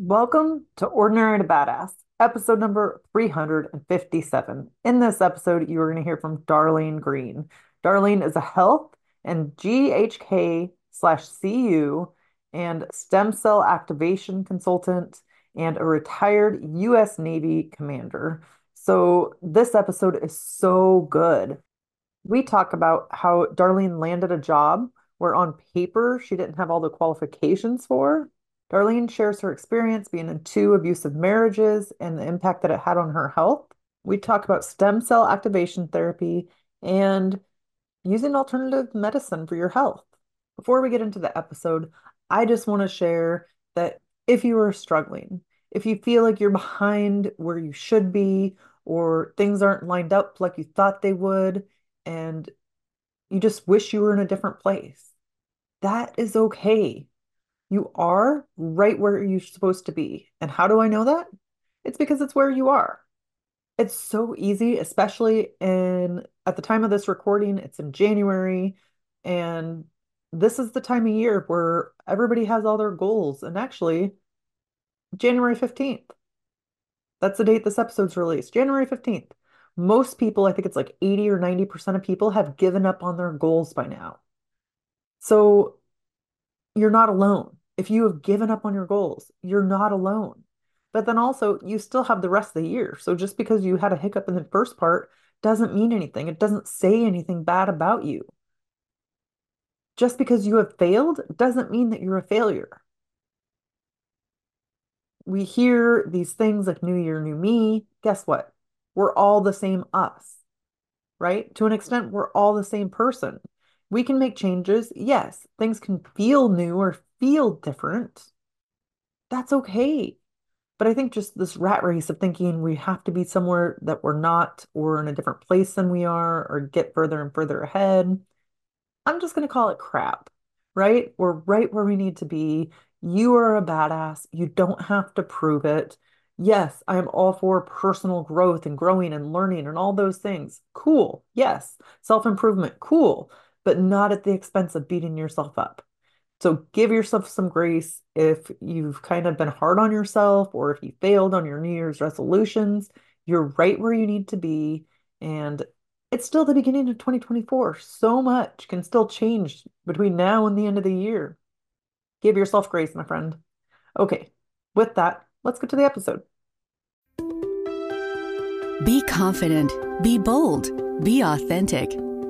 Welcome to Ordinary to Badass, episode number 357. In this episode, you are going to hear from Darlene Greene. Darlene is a health and GHK slash CU and stem cell activation consultant and a retired U.S. Navy commander. So, this episode is so good. We talk about how Darlene landed a job where on paper she didn't have all the qualifications for. Darlene shares her experience being in two abusive marriages and the impact that it had on her health. We talk about stem cell activation therapy and using alternative medicine for your health. Before we get into the episode, I just want to share that if you are struggling, if you feel like you're behind where you should be, or things aren't lined up like you thought they would, and you just wish you were in a different place, that is okay. You are right where you're supposed to be. And how do I know that? It's because it's where you are. It's so easy, especially in at the time of this recording, it's in January, and this is the time of year where everybody has all their goals. And actually, January 15th. That's the date this episode's released. January 15th. Most people, I think it's like 80 or 90% of people have given up on their goals by now. So you're not alone. If you have given up on your goals, you're not alone. But then also, you still have the rest of the year. So just because you had a hiccup in the first part doesn't mean anything. It doesn't say anything bad about you. Just because you have failed doesn't mean that you're a failure. We hear these things like new year, new me. Guess what? We're all the same us, right? To an extent, we're all the same person. We can make changes. Yes, things can feel new or feel different. That's okay. But I think just this rat race of thinking we have to be somewhere that we're not, or in a different place than we are, or get further and further ahead, I'm just going to call it crap, right? We're right where we need to be. You are a badass. You don't have to prove it. Yes, I am all for personal growth and growing and learning and all those things. Cool. Yes. Self improvement. Cool. But not at the expense of beating yourself up. So give yourself some grace if you've kind of been hard on yourself or if you failed on your New Year's resolutions. You're right where you need to be. And it's still the beginning of 2024. So much can still change between now and the end of the year. Give yourself grace, my friend. Okay, with that, let's get to the episode. Be confident, be bold, be authentic,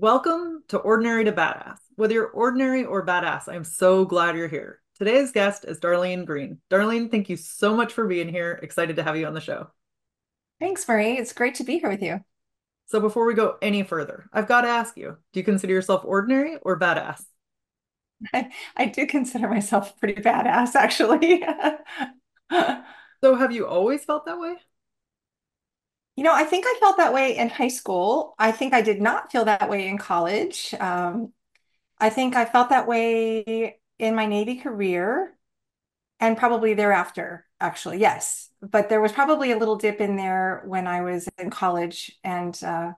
Welcome to Ordinary to Badass. Whether you're ordinary or badass, I'm so glad you're here. Today's guest is Darlene Greene. Darlene, thank you so much for being here. Excited to have you on the show. Thanks, Marie. It's great to be here with you. So, before we go any further, I've got to ask you do you consider yourself ordinary or badass? I, I do consider myself pretty badass, actually. so, have you always felt that way? You know, I think I felt that way in high school. I think I did not feel that way in college. Um, I think I felt that way in my Navy career and probably thereafter, actually, yes. But there was probably a little dip in there when I was in college and uh,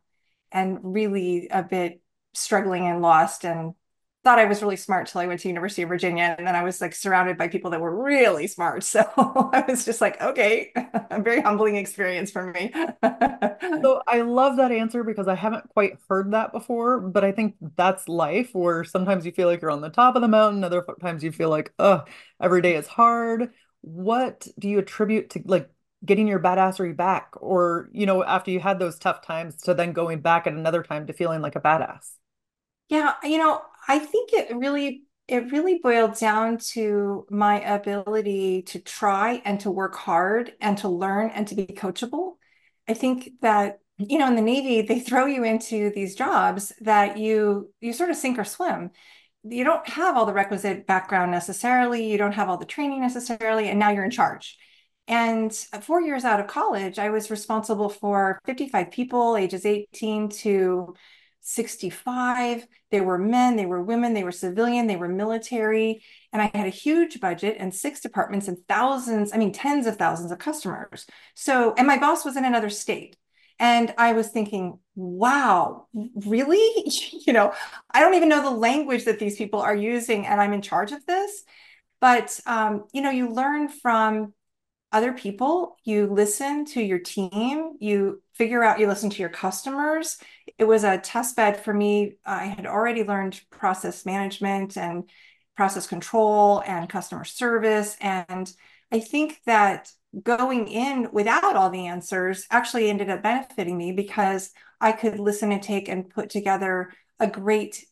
and really a bit struggling and lost and thought I was really smart till I went to University of Virginia, and then I was like surrounded by people that were really smart. So I was just like, okay, a very humbling experience for me. so I love that answer because I haven't quite heard that before, but I think that's life. Where sometimes you feel like you're on the top of the mountain, other times you feel like, oh, every day is hard. What do you attribute to like getting your badassery back, or you know, after you had those tough times, to then going back at another time to feeling like a badass? Yeah, you know, I think it really it really boiled down to my ability to try and to work hard and to learn and to be coachable. I think that you know in the Navy they throw you into these jobs that you you sort of sink or swim. You don't have all the requisite background necessarily, you don't have all the training necessarily, and now you're in charge. And four years out of college, I was responsible for 55 people, ages 18 to 65. They were men, they were women, they were civilian, they were military. And I had a huge budget and six departments and thousands, I mean, tens of thousands of customers. So, and my boss was in another state. And I was thinking, wow, really? you know, I don't even know the language that these people are using, and I'm in charge of this. But, um, you know, you learn from other people, you listen to your team, you figure out, you listen to your customers. It was a test bed for me. I had already learned process management and process control and customer service. And I think that going in without all the answers actually ended up benefiting me because I could listen and take and put together a great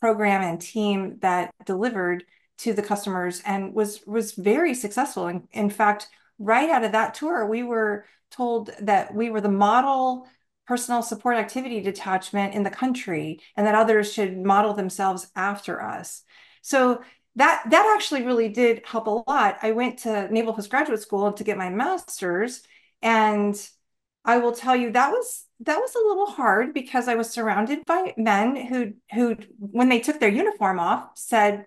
program and team that delivered to the customers and was was very successful. In, in fact, right out of that tour, we were told that we were the model personal support activity detachment in the country and that others should model themselves after us. So that that actually really did help a lot. I went to Naval Postgraduate School to get my master's and I will tell you that was that was a little hard because I was surrounded by men who who when they took their uniform off said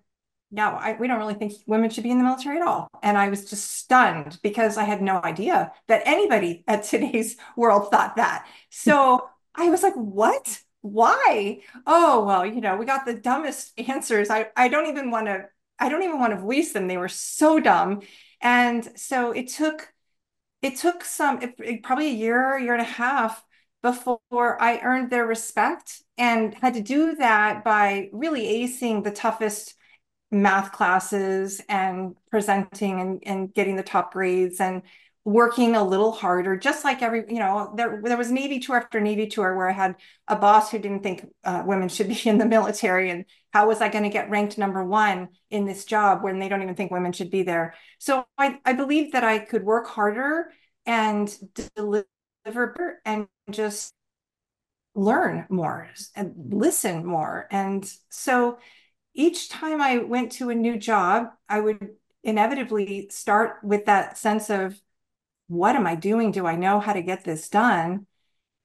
no, I, we don't really think women should be in the military at all. And I was just stunned because I had no idea that anybody at today's world thought that. So I was like, what? Why? Oh, well, you know, we got the dumbest answers. I, I don't even want to, I don't even want to voice them. They were so dumb. And so it took, it took some, it, it, probably a year, year and a half before I earned their respect and had to do that by really acing the toughest math classes and presenting and, and getting the top grades and working a little harder, just like every, you know, there, there was Navy tour after Navy tour where I had a boss who didn't think uh, women should be in the military. And how was I going to get ranked number one in this job when they don't even think women should be there? So I, I believe that I could work harder and deliver and just learn more and listen more. And so each time I went to a new job, I would inevitably start with that sense of what am I doing? Do I know how to get this done?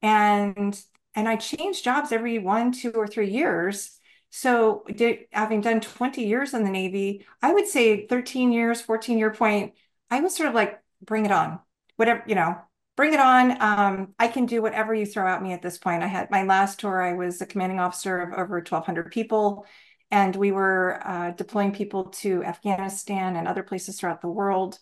And and I changed jobs every one, two, or three years. So did, having done 20 years in the Navy, I would say 13 years, 14 year point, I was sort of like, bring it on. Whatever, you know, bring it on. Um, I can do whatever you throw at me at this point. I had my last tour, I was a commanding officer of over 1,200 people and we were uh, deploying people to Afghanistan and other places throughout the world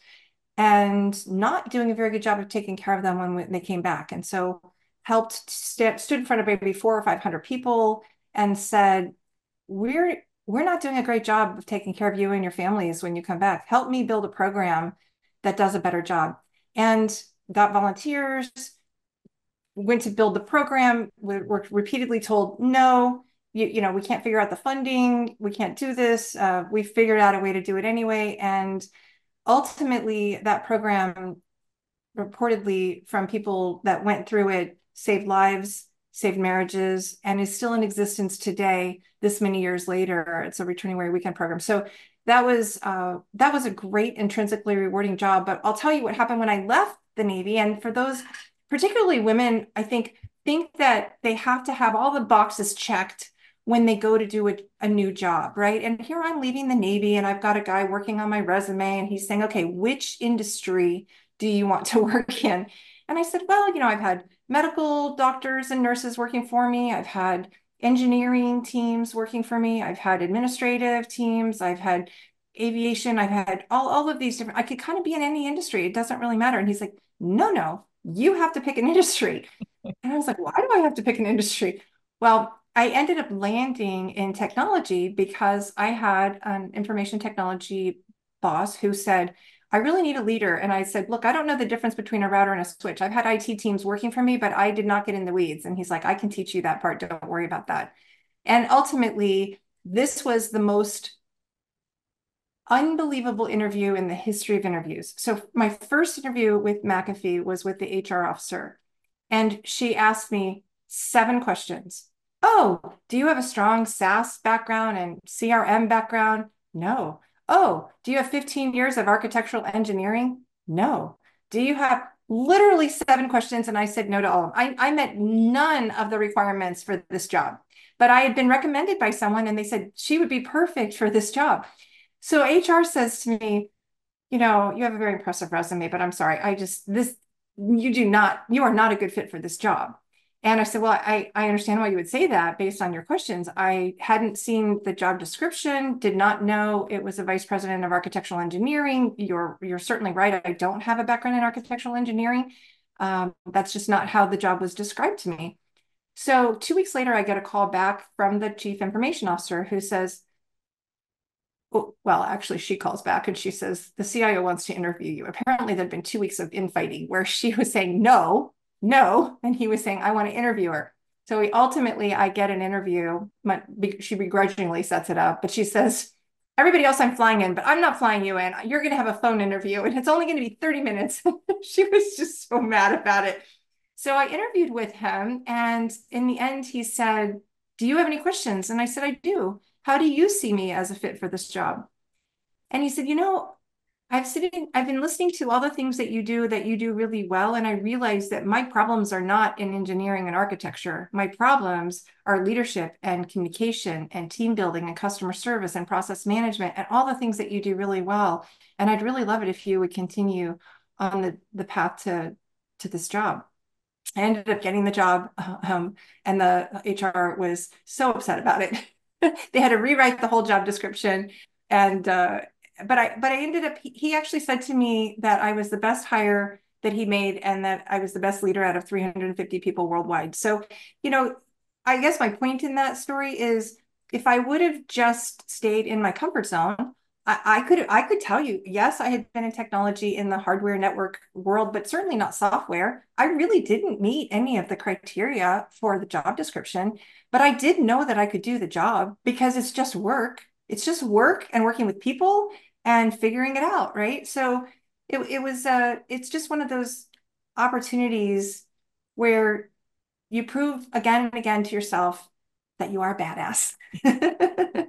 and not doing a very good job of taking care of them when they came back. And so helped st stood in front of maybe four or 500 people and said, we're, we're not doing a great job of taking care of you and your families when you come back. Help me build a program that does a better job. And got volunteers, went to build the program, were repeatedly told, no, you, you know, we can't figure out the funding, we can't do this. Uh, we figured out a way to do it anyway. And ultimately, that program reportedly from people that went through it saved lives, saved marriages, and is still in existence today, this many years later. It's a returning warrior weekend program. So that was uh, that was a great intrinsically rewarding job. But I'll tell you what happened when I left the Navy. And for those, particularly women, I think think that they have to have all the boxes checked when they go to do a, a new job, right? And here I'm leaving the Navy and I've got a guy working on my resume and he's saying, okay, which industry do you want to work in? And I said, well, you know, I've had medical doctors and nurses working for me. I've had engineering teams working for me. I've had administrative teams. I've had aviation. I've had all, all of these different, I could kind of be in any industry. It doesn't really matter. And he's like, no, no, you have to pick an industry. And I was like, why do I have to pick an industry? Well, I ended up landing in technology because I had an information technology boss who said, I really need a leader. And I said, Look, I don't know the difference between a router and a switch. I've had IT teams working for me, but I did not get in the weeds. And he's like, I can teach you that part. Don't worry about that. And ultimately, this was the most unbelievable interview in the history of interviews. So, my first interview with McAfee was with the HR officer. And she asked me seven questions Oh, do you have a strong SaaS background and CRM background? No. Oh, do you have 15 years of architectural engineering? No. Do you have literally seven questions? And I said no to all of them. I, I met none of the requirements for this job, but I had been recommended by someone and they said she would be perfect for this job. So HR says to me, you know, you have a very impressive resume, but I'm sorry, I just, this, you do not, you are not a good fit for this job. And I said, well, I, I understand why you would say that based on your questions. I hadn't seen the job description, did not know it was a vice president of architectural engineering. You're, you're certainly right. I don't have a background in architectural engineering. Um, that's just not how the job was described to me. So two weeks later, I get a call back from the chief information officer who says, well, actually, she calls back and she says, the CIO wants to interview you. Apparently, there'd been two weeks of infighting where she was saying no, no. And he was saying, I want to interview her. So we ultimately, I get an interview. My, she begrudgingly sets it up, but she says, everybody else I'm flying in, but I'm not flying you in. You're going to have a phone interview and it's only going to be 30 minutes. she was just so mad about it. So I interviewed with him. And in the end, he said, Do you have any questions? And I said, I do. How do you see me as a fit for this job? And he said, You know, I've sitting, I've been listening to all the things that you do that you do really well. And I realized that my problems are not in engineering and architecture. My problems are leadership and communication and team building and customer service and process management and all the things that you do really well. And I'd really love it if you would continue on the, the path to, to this job. I ended up getting the job um, and the HR was so upset about it. they had to rewrite the whole job description and uh, but I but I ended up he actually said to me that I was the best hire that he made and that I was the best leader out of 350 people worldwide. So, you know, I guess my point in that story is if I would have just stayed in my comfort zone, I, could I could tell you, yes, I had been in technology in the hardware network world, but certainly not software. I really didn't meet any of the criteria for the job description, but I did know that I could do the job because it's just work it's just work and working with people and figuring it out, right? So it, it was uh it's just one of those opportunities where you prove again and again to yourself that you are badass.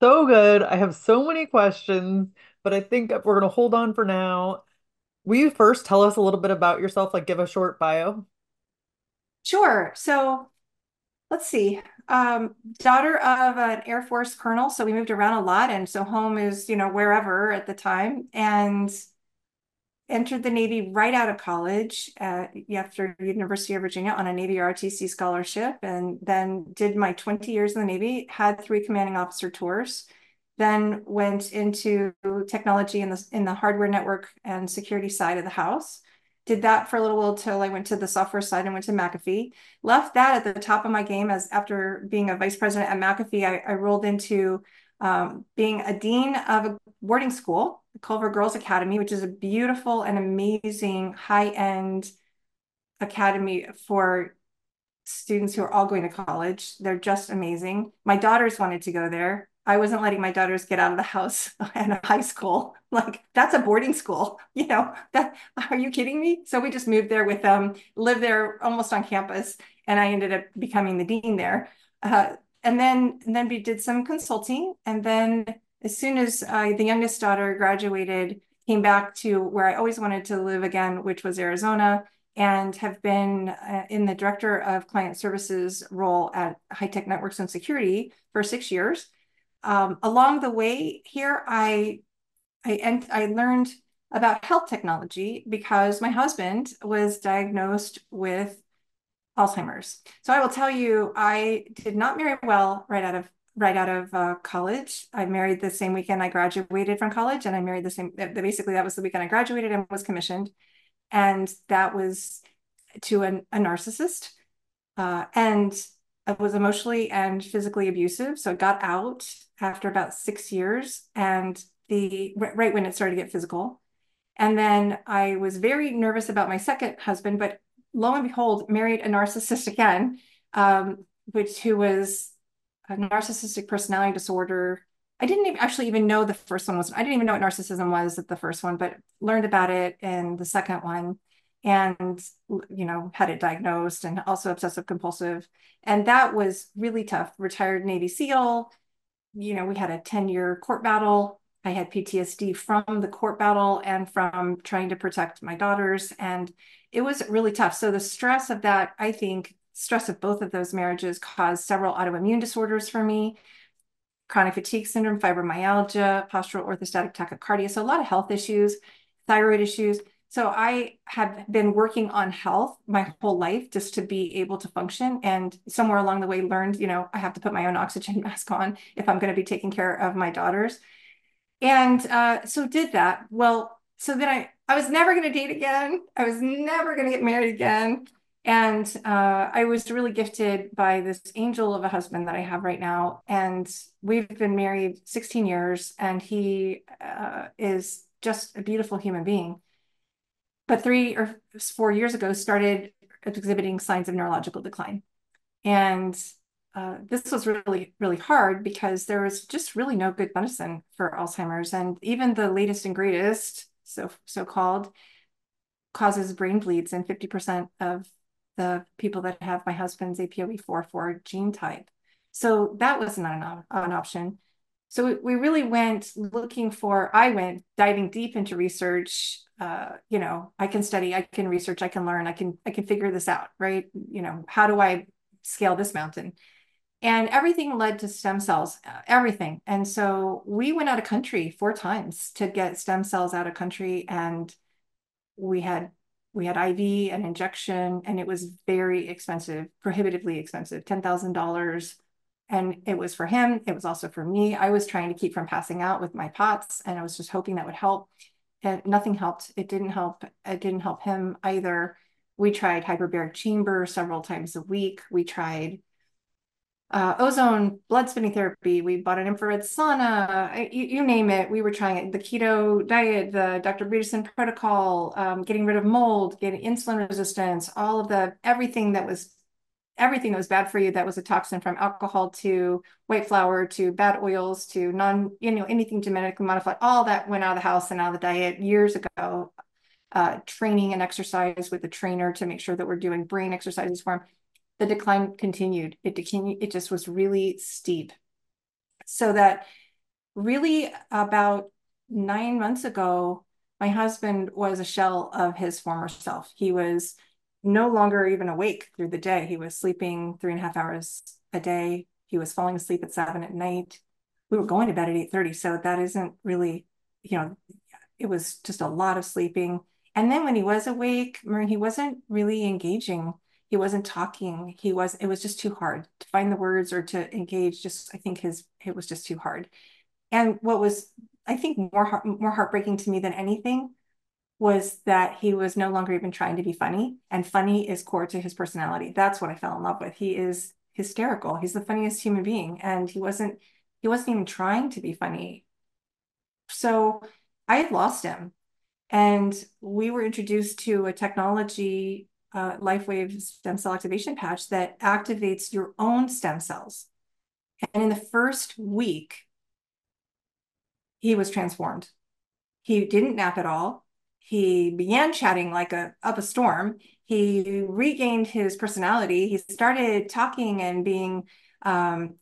so good. I have so many questions, but I think we're going to hold on for now. Will you first tell us a little bit about yourself, like give a short bio? Sure. So let's see um, daughter of an Air Force colonel, so we moved around a lot, and so home is you know wherever at the time, and entered the Navy right out of college at, after University of Virginia on a Navy ROTC scholarship, and then did my 20 years in the Navy, had three commanding officer tours, then went into technology in the in the hardware network and security side of the house did that for a little while till I went to the software side and went to McAfee. Left that at the top of my game as after being a vice president at McAfee, I, I rolled into um, being a dean of a boarding school, the Culver Girls Academy, which is a beautiful and amazing high-end academy for students who are all going to college. They're just amazing. My daughters wanted to go there. I wasn't letting my daughters get out of the house in high school. Like that's a boarding school, you know. That are you kidding me? So we just moved there with them, lived there almost on campus, and I ended up becoming the dean there. Uh, and then and then we did some consulting, and then as soon as uh, the youngest daughter graduated, came back to where I always wanted to live again, which was Arizona, and have been uh, in the director of client services role at High Tech Networks and Security for six years um, along the way here, I I and I learned about health technology because my husband was diagnosed with Alzheimer's. So I will tell you, I did not marry well right out of right out of uh, college. I married the same weekend I graduated from college, and I married the same. Basically, that was the weekend I graduated and was commissioned, and that was to an, a narcissist. Uh, and I was emotionally and physically abusive. So I got out after about six years and the right when it started to get physical. And then I was very nervous about my second husband, but lo and behold, married a narcissist again, um, which who was a narcissistic personality disorder. I didn't even actually even know the first one was. I didn't even know what narcissism was at the first one, but learned about it in the second one, and you know had it diagnosed, and also obsessive compulsive, and that was really tough. Retired Navy SEAL, you know, we had a 10 year court battle I had PTSD from the court battle and from trying to protect my daughters. And it was really tough. So the stress of that, I think, stress of both of those marriages caused several autoimmune disorders for me chronic fatigue syndrome, fibromyalgia, postural orthostatic tachycardia. So a lot of health issues, thyroid issues. So I have been working on health my whole life just to be able to function. And somewhere along the way, learned, you know, I have to put my own oxygen mask on if I'm going to be taking care of my daughters. And uh, so did that. Well, so then I, I was never going to date again. I was never going to get married again. And uh, I was really gifted by this angel of a husband that I have right now. And we've been married 16 years, and he uh, is just a beautiful human being. But three or four years ago, started exhibiting signs of neurological decline. And uh, this was really, really hard because there was just really no good medicine for Alzheimer's. And even the latest and greatest, so so called, causes brain bleeds in 50% of the people that have my husband's APOE44 gene type. So that was not an, an option. So we really went looking for, I went diving deep into research. Uh, you know, I can study, I can research, I can learn, I can, I can figure this out, right? You know, how do I scale this mountain? And everything led to stem cells, uh, everything. And so we went out of country four times to get stem cells out of country. And we had we had IV and injection, and it was very expensive, prohibitively expensive, $10,000. And it was for him. It was also for me. I was trying to keep from passing out with my POTS, and I was just hoping that would help. And nothing helped. It didn't help. It didn't help him either. We tried hyperbaric chamber several times a week. We tried uh, ozone, blood spinning therapy. We bought an infrared sauna. You, you, name it. We were trying it. The keto diet, the Dr. Bredesen protocol, um, getting rid of mold, getting insulin resistance, all of the everything that was everything that was bad for you that was a toxin from alcohol to white flour to bad oils to non you know anything genetically modified all that went out of the house and out of the diet years ago uh, training and exercise with a trainer to make sure that we're doing brain exercises for him the decline continued. It continued, it just was really steep. So that really about nine months ago, my husband was a shell of his former self. He was no longer even awake through the day. He was sleeping three and a half hours a day. He was falling asleep at seven at night. We were going to bed at 8:30. So that isn't really, you know, it was just a lot of sleeping. And then when he was awake, he wasn't really engaging he wasn't talking he was it was just too hard to find the words or to engage just i think his it was just too hard and what was i think more more heartbreaking to me than anything was that he was no longer even trying to be funny and funny is core to his personality that's what i fell in love with he is hysterical he's the funniest human being and he wasn't he wasn't even trying to be funny so i had lost him and we were introduced to a technology uh, LifeWave stem cell activation patch that activates your own stem cells. And in the first week, he was transformed. He didn't nap at all. He began chatting like a up a storm. He regained his personality. He started talking and being um,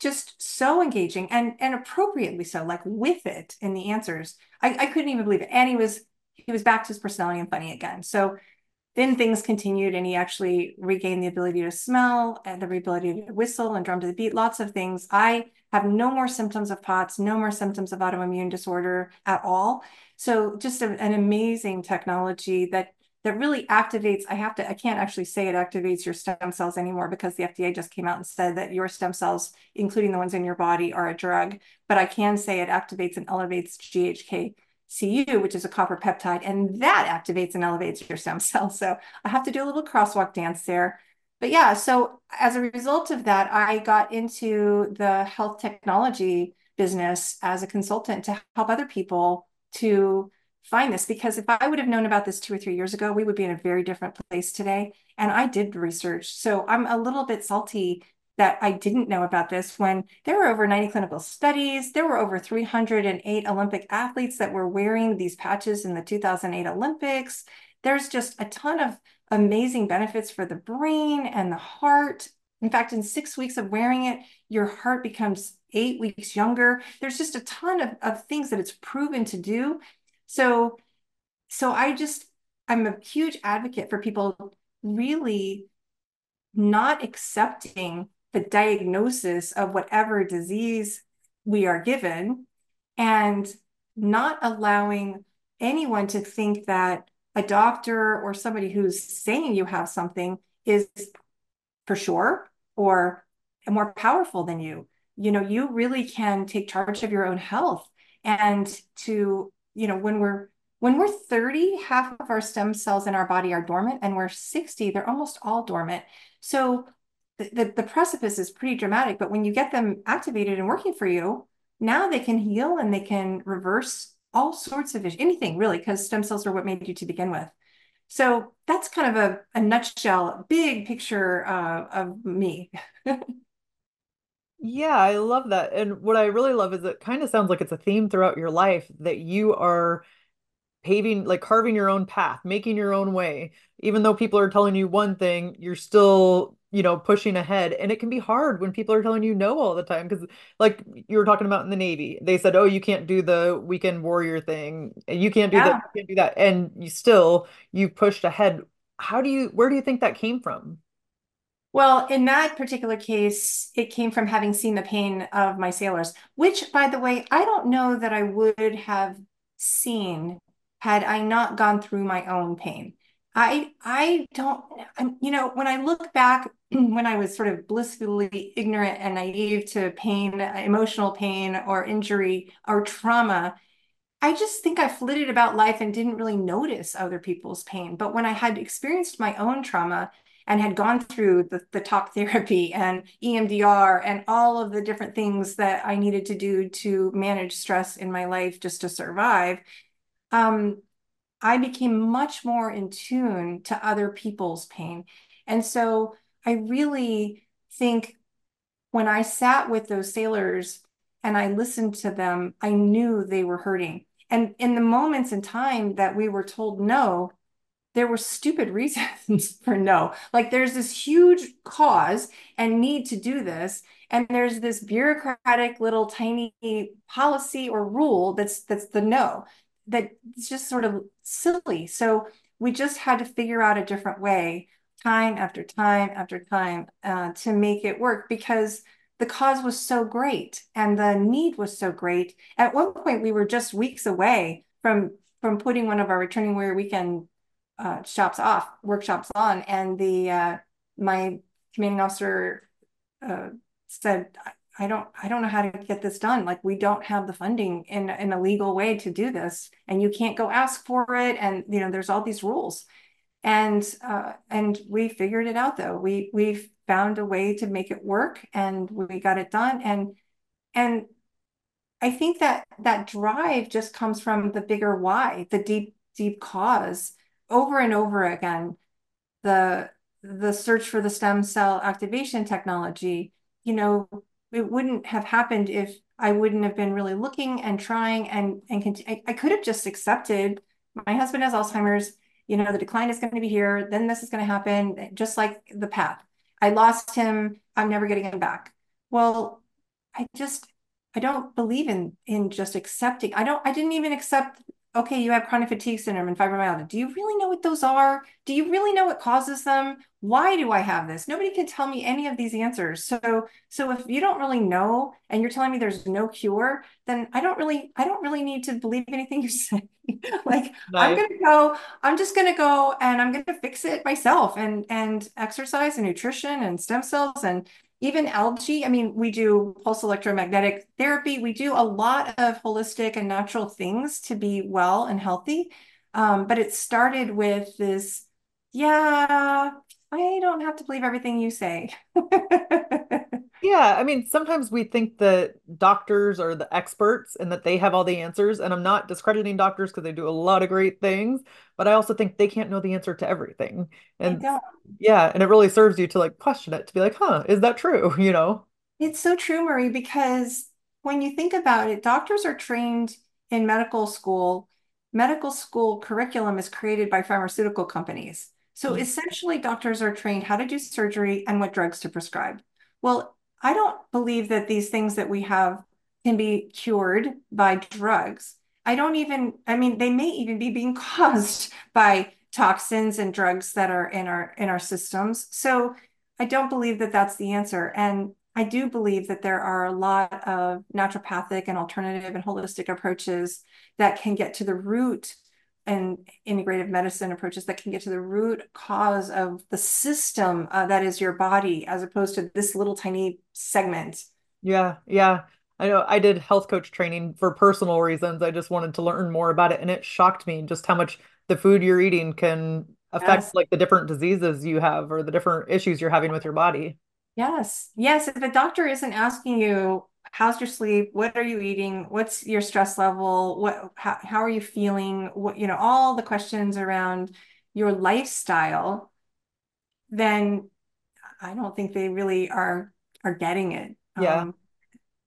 just so engaging and and appropriately so, like with it in the answers. I, I couldn't even believe it. And he was he was back to his personality and funny again. So then things continued and he actually regained the ability to smell and the ability to whistle and drum to the beat, lots of things. I have no more symptoms of POTS, no more symptoms of autoimmune disorder at all. So just a, an amazing technology that that really activates, I have to, I can't actually say it activates your stem cells anymore because the FDA just came out and said that your stem cells, including the ones in your body, are a drug. But I can say it activates and elevates GHK CU, which is a copper peptide, and that activates and elevates your stem cells. So I have to do a little crosswalk dance there. But yeah, so as a result of that, I got into the health technology business as a consultant to help other people to find this because if I would have known about this two or three years ago, we would be in a very different place today. And I did research. So I'm a little bit salty that I didn't know about this when there were over 90 clinical studies. There were over 308 Olympic athletes that were wearing these patches in the 2008 Olympics. There's just a ton of amazing benefits for the brain and the heart In fact, in six weeks of wearing it, your heart becomes eight weeks younger. There's just a ton of, of things that it's proven to do. So, so I just, I'm a huge advocate for people really not accepting the diagnosis of whatever disease we are given and not allowing anyone to think that a doctor or somebody who's saying you have something is for sure or more powerful than you. You know, you really can take charge of your own health and to, you know, when we're when we're 30, half of our stem cells in our body are dormant, and we're 60, they're almost all dormant. So the, the, precipice is pretty dramatic, but when you get them activated and working for you, now they can heal and they can reverse all sorts of issues, anything really, because stem cells are what made you to begin with. So that's kind of a, a nutshell, big picture uh, of me. Yeah, I love that. And what I really love is it kind of sounds like it's a theme throughout your life that you are paving, like carving your own path, making your own way. Even though people are telling you one thing, you're still, you know, pushing ahead. And it can be hard when people are telling you no all the time. Because, like you were talking about in the Navy, they said, oh, you can't do the weekend warrior thing. You can't do Yeah. that. You can't do that. And you still, you pushed ahead. How do you, where do you think that came from? Well, in that particular case, it came from having seen the pain of my sailors, which, by the way, I don't know that I would have seen had I not gone through my own pain. I I don't, you know, when I look back when I was sort of blissfully ignorant and naive to pain, emotional pain or injury or trauma, I just think I flitted about life and didn't really notice other people's pain. But when I had experienced my own trauma and had gone through the, the talk therapy and EMDR and all of the different things that I needed to do to manage stress in my life just to survive, um, I became much more in tune to other people's pain. And so I really think when I sat with those sailors and I listened to them, I knew they were hurting. And in the moments in time that we were told no, there were stupid reasons for no. Like there's this huge cause and need to do this, and there's this bureaucratic little tiny policy or rule that's that's the no. That it's just sort of silly. So we just had to figure out a different way, time after time after time, uh, to make it work because the cause was so great and the need was so great. At one point, we were just weeks away from from putting one of our returning warrior weekend uh, shops off, workshops on, and the uh, my commanding officer uh, said, I don't, I don't know how to get this done. Like we don't have the funding in in a legal way to do this, and you can't go ask for it, and you know there's all these rules, and uh, and we figured it out though. We we found a way to make it work, and we got it done, and and I think that that drive just comes from the bigger why, the deep deep cause over and over again the the search for the stem cell activation technology you know it wouldn't have happened if i wouldn't have been really looking and trying and and I, I could have just accepted my husband has alzheimer's you know the decline is going to be here then this is going to happen eh, just like the path i lost him i'm never getting him back well i just i don't believe in in just accepting i don't i didn't even accept okay, you have chronic fatigue syndrome and fibromyalgia. Do you really know what those are? Do you really know what causes them? Why do I have this? Nobody can tell me any of these answers. So, so if you don't really know and you're telling me there's no cure, then I don't really, I don't really need to believe anything you say. like I'm gonna go, I'm just gonna go and I'm gonna fix it myself and and exercise and nutrition and stem cells and even algae. I mean, we do pulse electromagnetic therapy. We do a lot of holistic and natural things to be well and healthy. Um, but it started with this, yeah, I don't have to believe everything you say. Yeah, I mean, sometimes we think that doctors are the experts and that they have all the answers. And I'm not discrediting doctors because they do a lot of great things, but I also think they can't know the answer to everything. And yeah, and it really serves you to like question it, to be like, huh, is that true? You know? It's so true, Marie, because when you think about it, doctors are trained in medical school. Medical school curriculum is created by pharmaceutical companies. So mm-hmm. essentially, doctors are trained how to do surgery and what drugs to prescribe. Well, I don't believe that these things that we have can be cured by drugs. I don't even, I mean, they may even be being caused by toxins and drugs that are in our in our systems. So I don't believe that that's the answer. And I do believe that there are a lot of naturopathic and alternative and holistic approaches that can get to the root and integrative medicine approaches that can get to the root cause of the system uh, that is your body as opposed to this little tiny segment. Yeah, yeah. I know I did health coach training for personal reasons. I just wanted to learn more about it and it shocked me just how much the food you're eating can affect Yes. like the different diseases you have or the different issues you're having with your body. Yes. Yes. If a doctor isn't asking you, how's your sleep? What are you eating? What's your stress level? What, how, how are you feeling? What, you know, all the questions around your lifestyle, then I don't think they really are are getting it. Yeah. Um,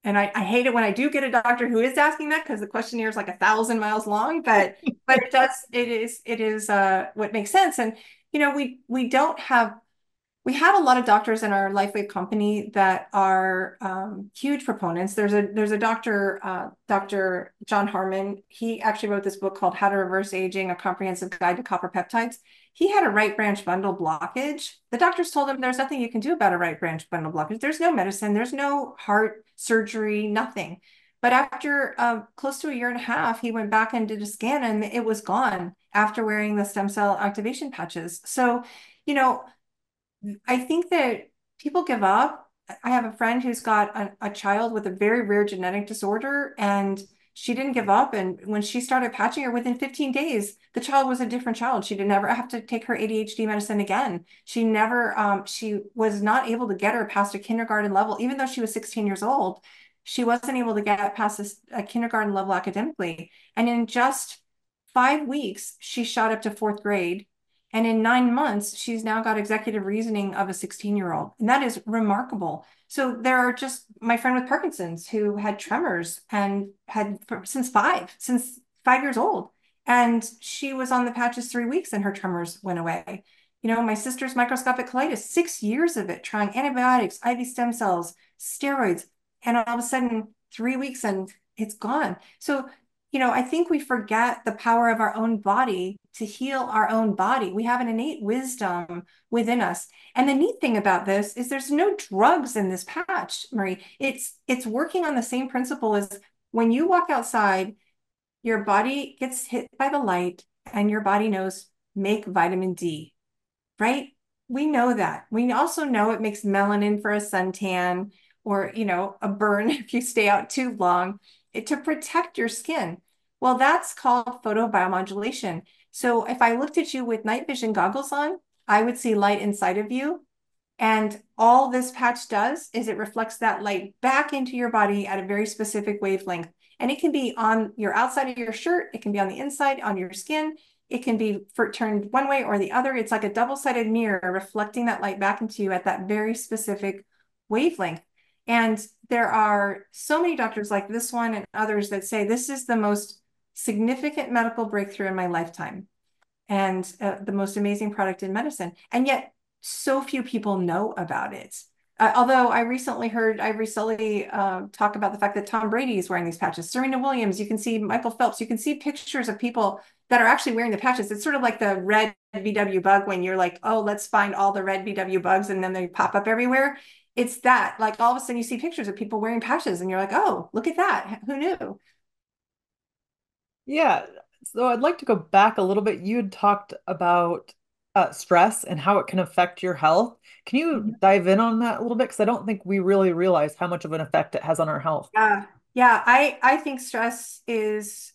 and I, I hate it when I do get a doctor who is asking that because the questionnaire is like a thousand miles long, but but it does it is it is uh what makes sense. And you know, we we don't have we have a lot of doctors in our LifeWave company that are um, huge proponents. There's a there's a doctor, uh, Dr. John Harmon. He actually wrote this book called How to Reverse Aging: A Comprehensive Guide to Copper Peptides. He had a right branch bundle blockage. The doctors told him there's nothing you can do about a right branch bundle blockage. There's no medicine. There's no heart surgery. Nothing. But after uh, close to a year and a half, he went back and did a scan, and it was gone after wearing the stem cell activation patches. So, you know I think that people give up. I have a friend who's got a, a child with a very rare genetic disorder, and she didn't give up. And when she started patching her within 15 days, the child was a different child. She didn't ever have to take her ADHD medicine again. She never, um, she was not able to get her past a kindergarten level, even though she was 16 years old. She wasn't able to get past this, a kindergarten level academically. And in just five weeks, she shot up to fourth grade and in nine months, she's now got executive reasoning of a 16 year old. And that is remarkable. So there are just my friend with Parkinson's who had tremors and had since five, since five years old. And she was on the patches three weeks and her tremors went away. You know, my sister's microscopic colitis, six years of it, trying antibiotics, IV stem cells, steroids, and all of a sudden, three weeks and it's gone. So you know, I think we forget the power of our own body to heal our own body. We have an innate wisdom within us. And the neat thing about this is there's no drugs in this patch, Marie. It's it's working on the same principle as when you walk outside, your body gets hit by the light and your body knows make vitamin D, right? We know that. We also know it makes melanin for a suntan or, you know, a burn if you stay out too long to protect your skin. Well, that's called photobiomodulation. So if I looked at you with night vision goggles on, I would see light inside of you. And all this patch does is it reflects that light back into your body at a very specific wavelength. And it can be on your outside of your shirt, it can be on the inside, on your skin, it can be for, turned one way or the other. It's like a double-sided mirror reflecting that light back into you at that very specific wavelength. And there are so many doctors like this one and others that say this is the most significant medical breakthrough in my lifetime and uh, the most amazing product in medicine. And yet, so few people know about it. Uh, although I recently heard Ivory Sully uh, talk about the fact that Tom Brady is wearing these patches, Serena Williams, you can see Michael Phelps, you can see pictures of people that are actually wearing the patches. It's sort of like the red VW bug when you're like, oh, let's find all the red VW bugs and then they pop up everywhere it's that like all of a sudden you see pictures of people wearing patches and you're like, oh, look at that. Who knew? Yeah. So I'd like to go back a little bit. You had talked about uh, stress and how it can affect your health. Can you Mhm. dive in on that a little bit? Because I don't think we really realize how much of an effect it has on our health. Yeah. Yeah. I, I think stress is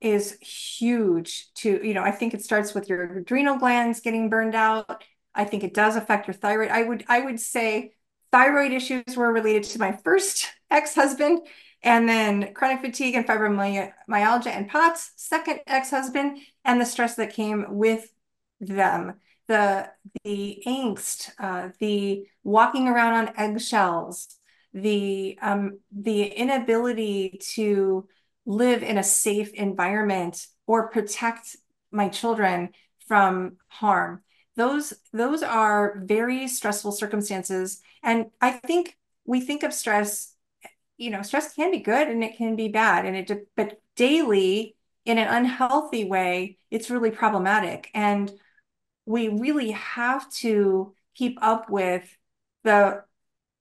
is huge to, you know, I think it starts with your adrenal glands getting burned out. I think it does affect your thyroid. I would I would say thyroid issues were related to my first ex-husband, and then chronic fatigue and fibromyalgia and POTS, second ex-husband, and the stress that came with them. The the angst, uh, the walking around on eggshells, the um, the inability to live in a safe environment or protect my children from harm those those are very stressful circumstances. And I think we think of stress, you know, stress can be good and it can be bad. And it but daily in an unhealthy way, it's really problematic. And we really have to keep up with the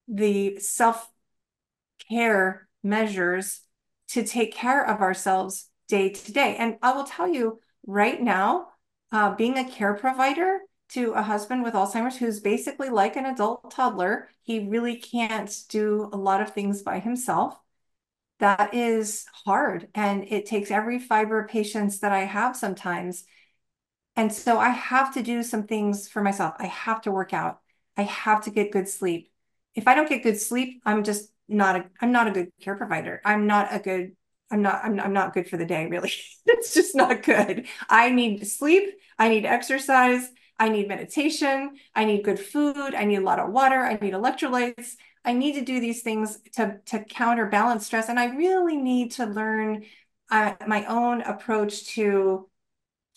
the self-care measures to take care of ourselves day to day. And I will tell you right now, uh, being a care provider to a husband with Alzheimer's who's basically like an adult toddler, he really can't do a lot of things by himself. That is hard. And it takes every fiber of patience that I have sometimes. And so I have to do some things for myself. I have to work out. I have to get good sleep. If I don't get good sleep, I'm just not a I'm not a good care provider. I'm not a good I'm not I'm, I'm not good for the day really. it's just not good. I need sleep, I need exercise, I need meditation, I need good food, I need a lot of water, I need electrolytes. I need to do these things to to counterbalance stress and I really need to learn uh, my own approach to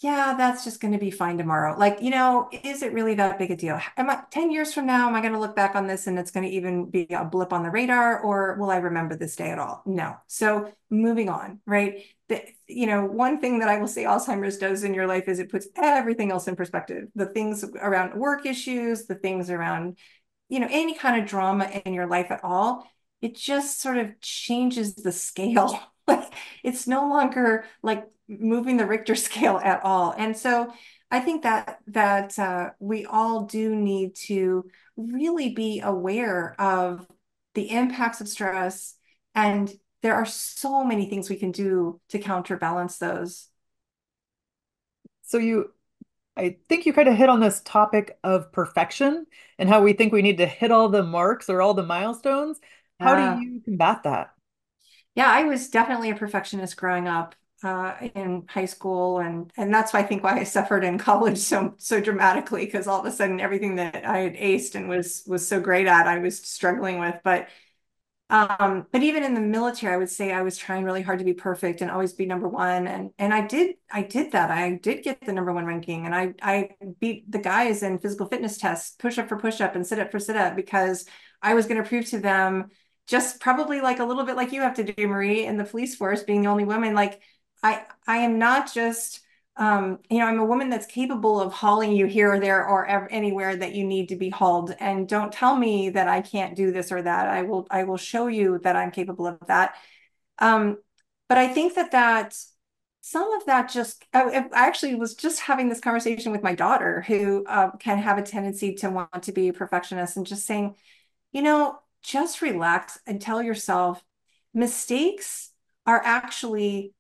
yeah, that's just going to be fine tomorrow. Like, you know, is it really that big a deal? Am I 10 years from now, am I going to look back on this and it's going to even be a blip on the radar or will I remember this day at all? No. So moving on, right? The, you know, one thing that I will say Alzheimer's does in your life is it puts everything else in perspective. The things around work issues, the things around, you know, any kind of drama in your life at all, it just sort of changes the scale. like it's no longer like moving the Richter scale at all. And so I think that that uh, we all do need to really be aware of the impacts of stress, and there are so many things we can do to counterbalance those. So you, I think you kind of hit on this topic of perfection and how we think we need to hit all the marks or all the milestones. How do you combat that? Yeah, I was definitely a perfectionist growing up uh, in high school, and and that's why I think why I suffered in college so so dramatically because all of a sudden everything that I had aced and was was so great at I was struggling with. But um, but even in the military, I would say I was trying really hard to be perfect and always be number one, and and I did I did that. I did get the number one ranking, and I I beat the guys in physical fitness tests, push up for push up and sit up for sit up because I was going to prove to them just probably like a little bit like you have to do, Marie, in the police force, being the only woman, like I I am not just um, you know, I'm a woman that's capable of hauling you here or there or ever, anywhere that you need to be hauled. And don't tell me that I can't do this or that. I will I will show you that I'm capable of that. Um, but I think that that some of that just I, I actually was just having this conversation with my daughter who uh, can have a tendency to want to be a perfectionist and just saying, you know, just relax and tell yourself mistakes are actually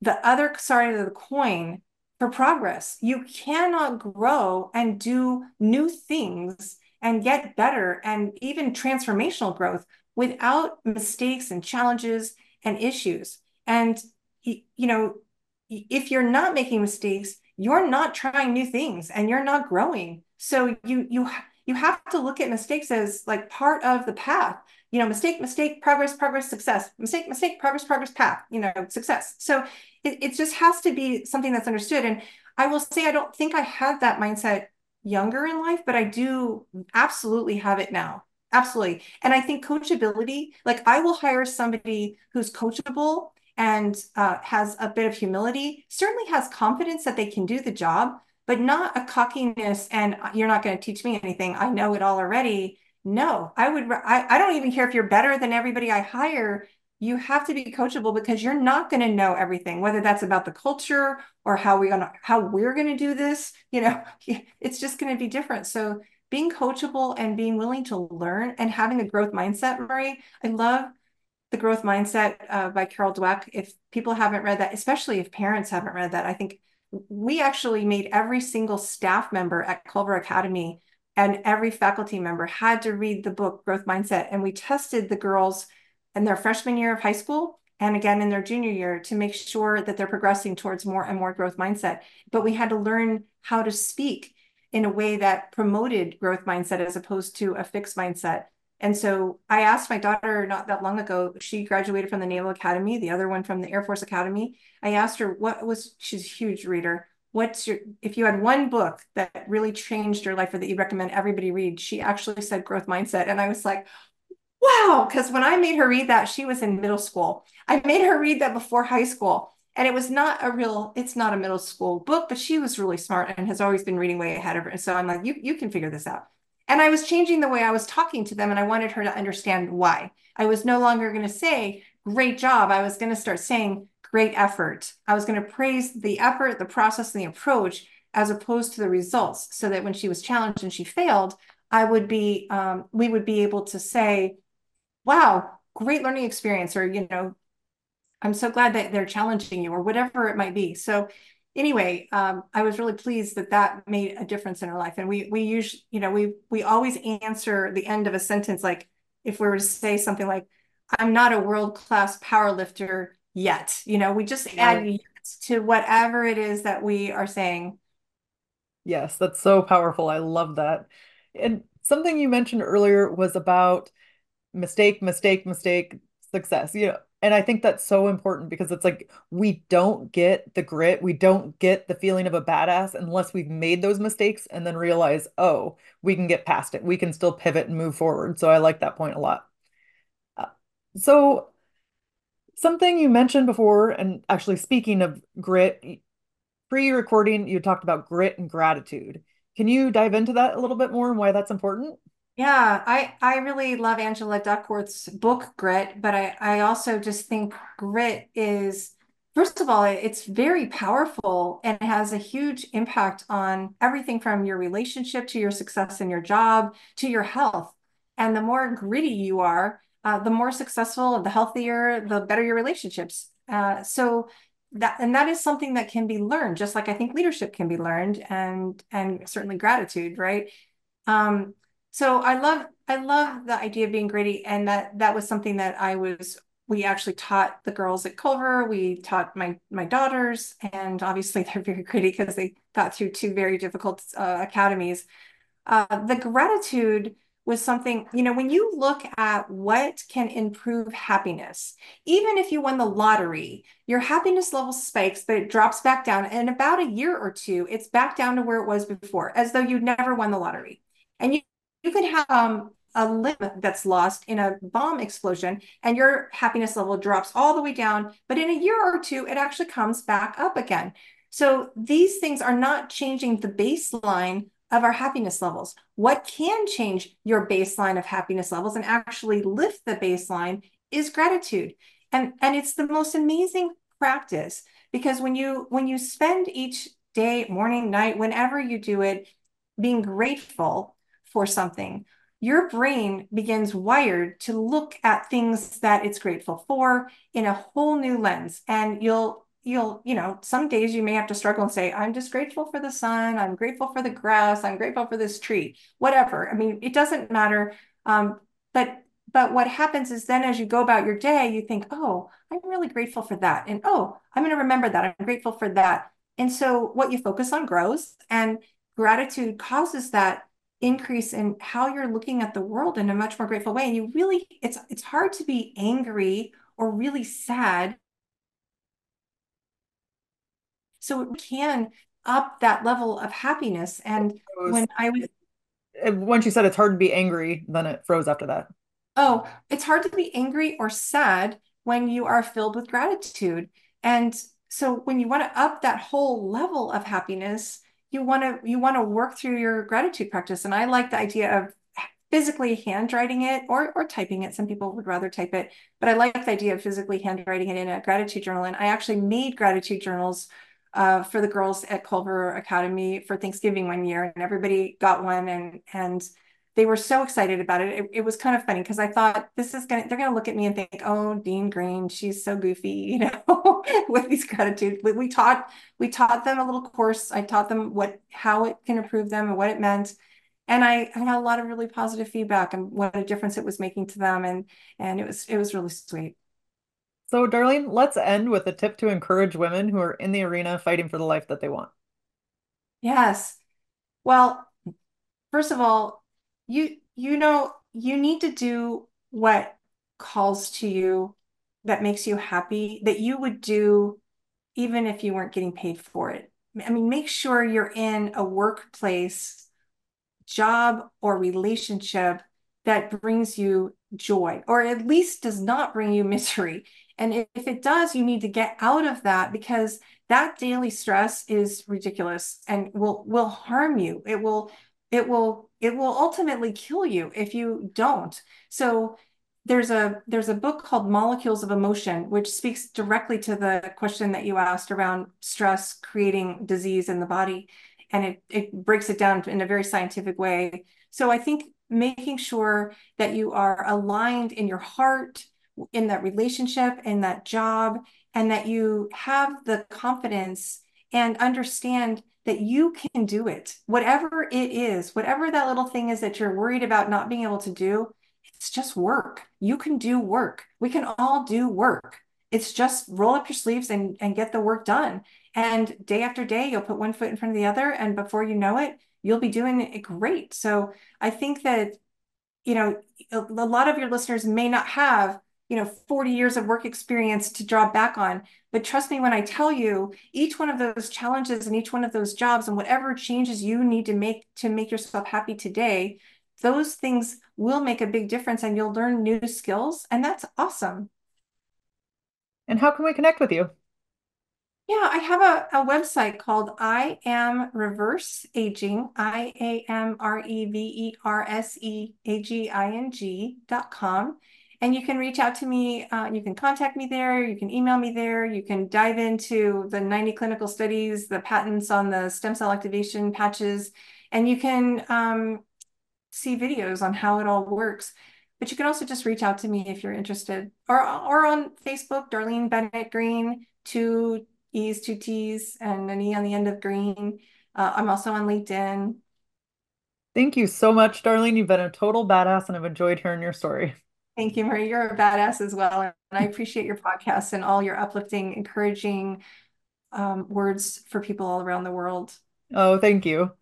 the other side of the coin for progress. You cannot grow and do new things and get better and even transformational growth without mistakes and challenges and issues. And, you know, if you're not making mistakes, you're not trying new things and you're not growing. So you you you have to look at mistakes as like part of the path you know, mistake, mistake, progress, progress, success, mistake, mistake, progress, progress, path, you know, success. So it, it just has to be something that's understood. And I will say, I don't think I had that mindset younger in life, but I do absolutely have it now. Absolutely. And I think coachability, like I will hire somebody who's coachable and uh, has a bit of humility, certainly has confidence that they can do the job, but not a cockiness and you're not going to teach me anything. I know it all already no, I would, I, I don't even care if you're better than everybody I hire. You have to be coachable because you're not going to know everything, whether that's about the culture or how we're gonna how we're going to do this. You know, it's just going to be different. So being coachable and being willing to learn and having a growth mindset, Marie. I love the growth mindset uh, by Carol Dweck. If people haven't read that, especially if parents haven't read that, I think we actually made every single staff member at Culver Academy and every faculty member had to read the book Growth Mindset. And we tested the girls in their freshman year of high school and again in their junior year to make sure that they're progressing towards more and more growth mindset. But we had to learn how to speak in a way that promoted growth mindset as opposed to a fixed mindset. And so I asked my daughter not that long ago, she graduated from the Naval Academy, the other one from the Air Force Academy. I asked her what was, she's a huge reader what's your if you had one book that really changed your life or that you recommend everybody read she actually said growth mindset. And i was like wow because when i made her read that she was in middle school. I made her read that before high school and it was not a real it's not a middle school book but she was really smart and has always been reading way ahead of her. So i'm like you, you can figure this out and i was changing the way i was talking to them and i wanted her to understand why i was no longer going to say great job i was going to start saying great effort. I was going to praise the effort, the process, and the approach as opposed to the results so that when she was challenged and she failed, I would be, um, we would be able to say, wow, great learning experience, or, you know, I'm so glad that they're challenging you, or whatever it might be. So, anyway, um, I was really pleased that that made a difference in her life. And we, we use, you know, we, we always answer the end of a sentence like, if we were to say something like, I'm not a world class power lifter yet. You know, we just yeah. add to whatever it is that we are saying. Yes, that's so powerful. I love that. And something you mentioned earlier was about mistake, mistake, mistake, success. You know, and I think that's so important because it's like we don't get the grit, we don't get the feeling of a badass unless we've made those mistakes and then realize, oh, we can get past it. We can still pivot and move forward. So I like that point a lot. Uh, so Something you mentioned before, and actually speaking of grit, pre-recording, you talked about grit and gratitude. Can you dive into that a little bit more and why that's important? Yeah, I I really love Angela Duckworth's book Grit, but I I also just think grit is first of all it's very powerful and has a huge impact on everything from your relationship to your success in your job to your health. And the more gritty you are, uh, the more successful, the healthier, the better your relationships. Uh, so that and that is something that can be learned, just like I think leadership can be learned, and and certainly gratitude, right? Um, so I love I love the idea of being gritty, and that that was something that I was we actually taught the girls at Culver. We taught my my daughters, and obviously they're very gritty because they got through two very difficult uh, academies. Uh, the gratitude was something, you know, when you look at what can improve happiness, even if you won the lottery, your happiness level spikes, but it drops back down. And in about a year or two, it's back down to where it was before, as though you'd never won the lottery. And you, you could have um, a limb that's lost in a bomb explosion and your happiness level drops all the way down. But in a year or two, it actually comes back up again. So these things are not changing the baseline of our happiness levels. What can change your baseline of happiness levels and actually lift the baseline is gratitude. And, and it's the most amazing practice because when you when you spend each day, morning, night, whenever you do it, being grateful for something, your brain begins wired to look at things that it's grateful for in a whole new lens. And you'll you'll, you know, some days you may have to struggle and say, I'm just grateful for the sun. I'm grateful for the grass. I'm grateful for this tree, whatever. I mean, it doesn't matter. Um, but but what happens is then as you go about your day, you think, oh, I'm really grateful for that. And oh, I'm going to remember that. I'm grateful for that. And so what you focus on grows and gratitude causes that increase in how you're looking at the world in a much more grateful way. And you really, it's it's hard to be angry or really sad so it can up that level of happiness. And when I was once you said it's hard to be angry, then it froze after that. Oh, it's hard to be angry or sad when you are filled with gratitude. And so when you want to up that whole level of happiness, you want to you want to work through your gratitude practice. And I like the idea of physically handwriting it or or typing it. Some people would rather type it, but I like the idea of physically handwriting it in a gratitude journal. And I actually made gratitude journals uh, for the girls at Culver Academy for Thanksgiving one year, and everybody got one, and and they were so excited about it. It, it was kind of funny because I thought this is gonna they're gonna look at me and think, oh, Dean Greene, she's so goofy, you know, with these gratitude. We, we taught we taught them a little course. I taught them what how it can improve them and what it meant. And I, I had a lot of really positive feedback and what a difference it was making to them. And and it was it was really sweet. So, Darlene, let's end with a tip to encourage women who are in the arena fighting for the life that they want. Yes. Well, first of all, you you know, you need to do what calls to you that makes you happy that you would do even if you weren't getting paid for it. I mean, make sure you're in a workplace, job, or relationship that brings you joy, or at least does not bring you misery. And if it does, you need to get out of that because that daily stress is ridiculous and will will harm you. It will it will it will ultimately kill you if you don't. So there's a there's a book called Molecules of Emotion, which speaks directly to the question that you asked around stress creating disease in the body. And it, it breaks it down in a very scientific way. So I think making sure that you are aligned in your heart, in that relationship, in that job, and that you have the confidence and understand that you can do it. Whatever it is, whatever that little thing is that you're worried about not being able to do, it's just work. You can do work. We can all do work. It's just roll up your sleeves and, and get the work done. And day after day, you'll put one foot in front of the other. And before you know it, you'll be doing it great. So I think that, you know, a, a lot of your listeners may not have you know 40 years of work experience to draw back on. But trust me when i tell you each one of those challenges and each one of those jobs and whatever changes you need to make to make yourself happy today those things will make a big difference and you'll learn new skills and that's awesome. And how can we connect with you? Yeah, I have a, a website called I Am Reverse Aging, I A M R E V E R S E A G I N G dot com. And you can reach out to me. Uh, you can contact me there. You can email me there. You can dive into the 90 clinical studies, the patents on the stem cell activation patches, and you can um, see videos on how it all works. But you can also just reach out to me if you're interested, or or on Facebook, Darlene Bennett Greene, two E's, two T's, and an E on the end of Greene. Uh, I'm also on LinkedIn. Thank you so much, Darlene. You've been a total badass, and I've enjoyed hearing your story. Thank you, Marie. You're a badass as well. And I appreciate your podcast and all your uplifting, encouraging um, words for people all around the world. Oh, thank you.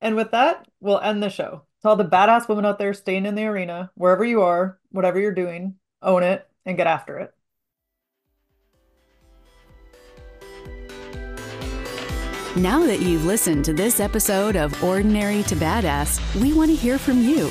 And with that, we'll end the show. To all the badass women out there staying in the arena, wherever you are, whatever you're doing, own it and get after it. Now that you've listened to this episode of Ordinary to Badass, we want to hear from you.